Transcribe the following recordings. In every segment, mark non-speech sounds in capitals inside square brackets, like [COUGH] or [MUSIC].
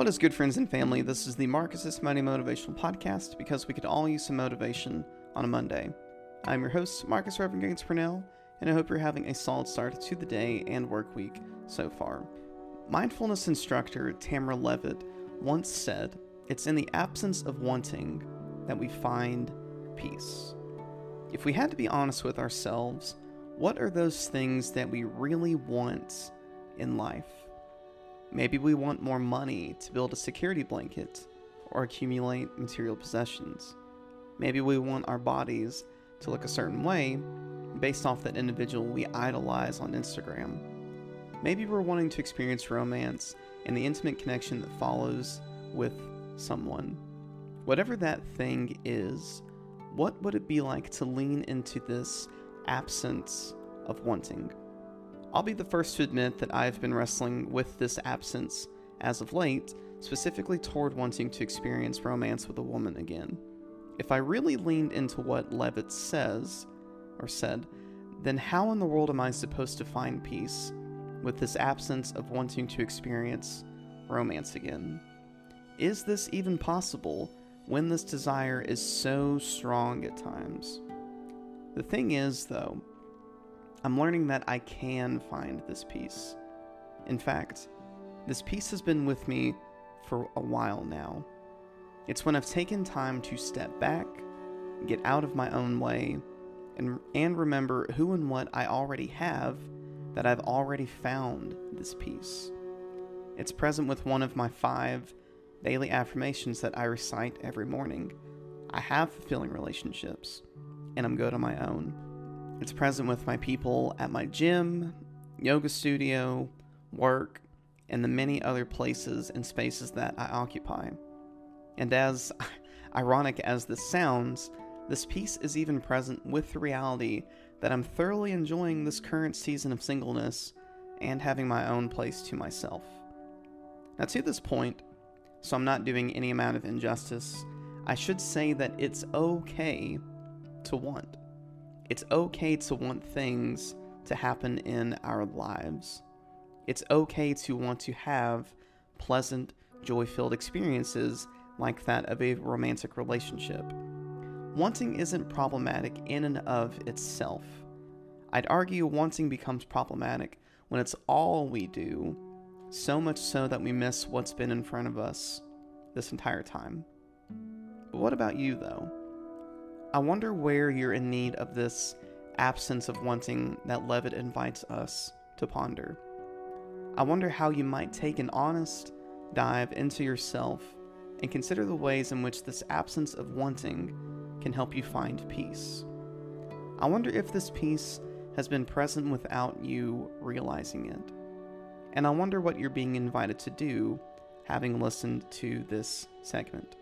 What is good, friends and family? This is the Marcus's Monday Motivational Podcast because we could all use some motivation on a Monday. I'm your host, Marcus Reverend Gaines Purnell, and I hope you're having a solid start to the day and work week so far. Mindfulness instructor Tamara Levitt once said, It's in the absence of wanting that we find peace. If we had to be honest with ourselves, what are those things that we really want in life? Maybe we want more money to build a security blanket or accumulate material possessions. Maybe we want our bodies to look a certain way based off that individual we idolize on Instagram. Maybe we're wanting to experience romance and the intimate connection that follows with someone. Whatever that thing is, what would it be like to lean into this absence of wanting? I'll be the first to admit that I've been wrestling with this absence as of late, specifically toward wanting to experience romance with a woman again. If I really leaned into what Levitt says, or said, then how in the world am I supposed to find peace with this absence of wanting to experience romance again? Is this even possible when this desire is so strong at times? The thing is, though, I'm learning that I can find this peace. In fact, this peace has been with me for a while now. It's when I've taken time to step back, get out of my own way, and, and remember who and what I already have that I've already found this peace. It's present with one of my five daily affirmations that I recite every morning. I have fulfilling relationships, and I'm good on my own. It's present with my people at my gym, yoga studio, work, and the many other places and spaces that I occupy. And as [LAUGHS] ironic as this sounds, this peace is even present with the reality that I'm thoroughly enjoying this current season of singleness and having my own place to myself. Now, to this point, so I'm not doing any amount of injustice, I should say that it's okay to want. It's okay to want things to happen in our lives. It's okay to want to have pleasant, joy filled experiences like that of a romantic relationship. Wanting isn't problematic in and of itself. I'd argue wanting becomes problematic when it's all we do, so much so that we miss what's been in front of us this entire time. But what about you, though? I wonder where you're in need of this absence of wanting that Levitt invites us to ponder. I wonder how you might take an honest dive into yourself and consider the ways in which this absence of wanting can help you find peace. I wonder if this peace has been present without you realizing it. And I wonder what you're being invited to do having listened to this segment.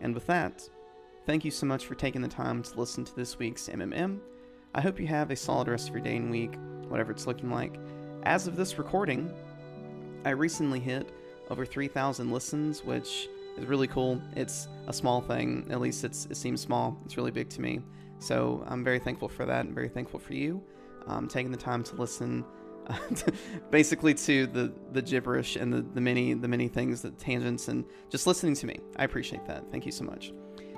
And with that, Thank you so much for taking the time to listen to this week's MMM. I hope you have a solid rest of your day and week, whatever it's looking like. As of this recording, I recently hit over 3,000 listens, which is really cool. It's a small thing, at least it seems small. It's really big to me. So I'm very thankful for that and very thankful for you um, taking the time to listen. [LAUGHS] basically to the the gibberish and the, the many the many things the tangents and just listening to me i appreciate that thank you so much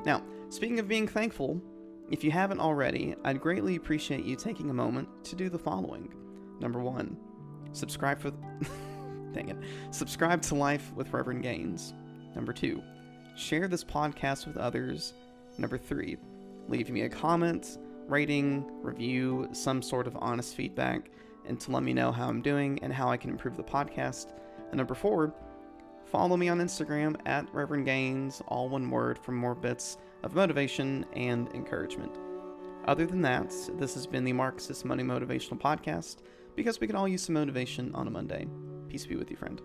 now Speaking of being thankful, if you haven't already, I'd greatly appreciate you taking a moment to do the following. Number one, subscribe for. [LAUGHS] dang it. Subscribe to Life with Reverend Gaines. Number two, share this podcast with others. Number three, leave me a comment, rating, review, some sort of honest feedback, and to let me know how I'm doing and how I can improve the podcast. And number four, follow me on Instagram at Reverend Gaines, all one word, for more bits of motivation and encouragement. Other than that, this has been the Marcus's Monday Motivational Podcast because we can all use some motivation on a Monday. Peace be with you, friend.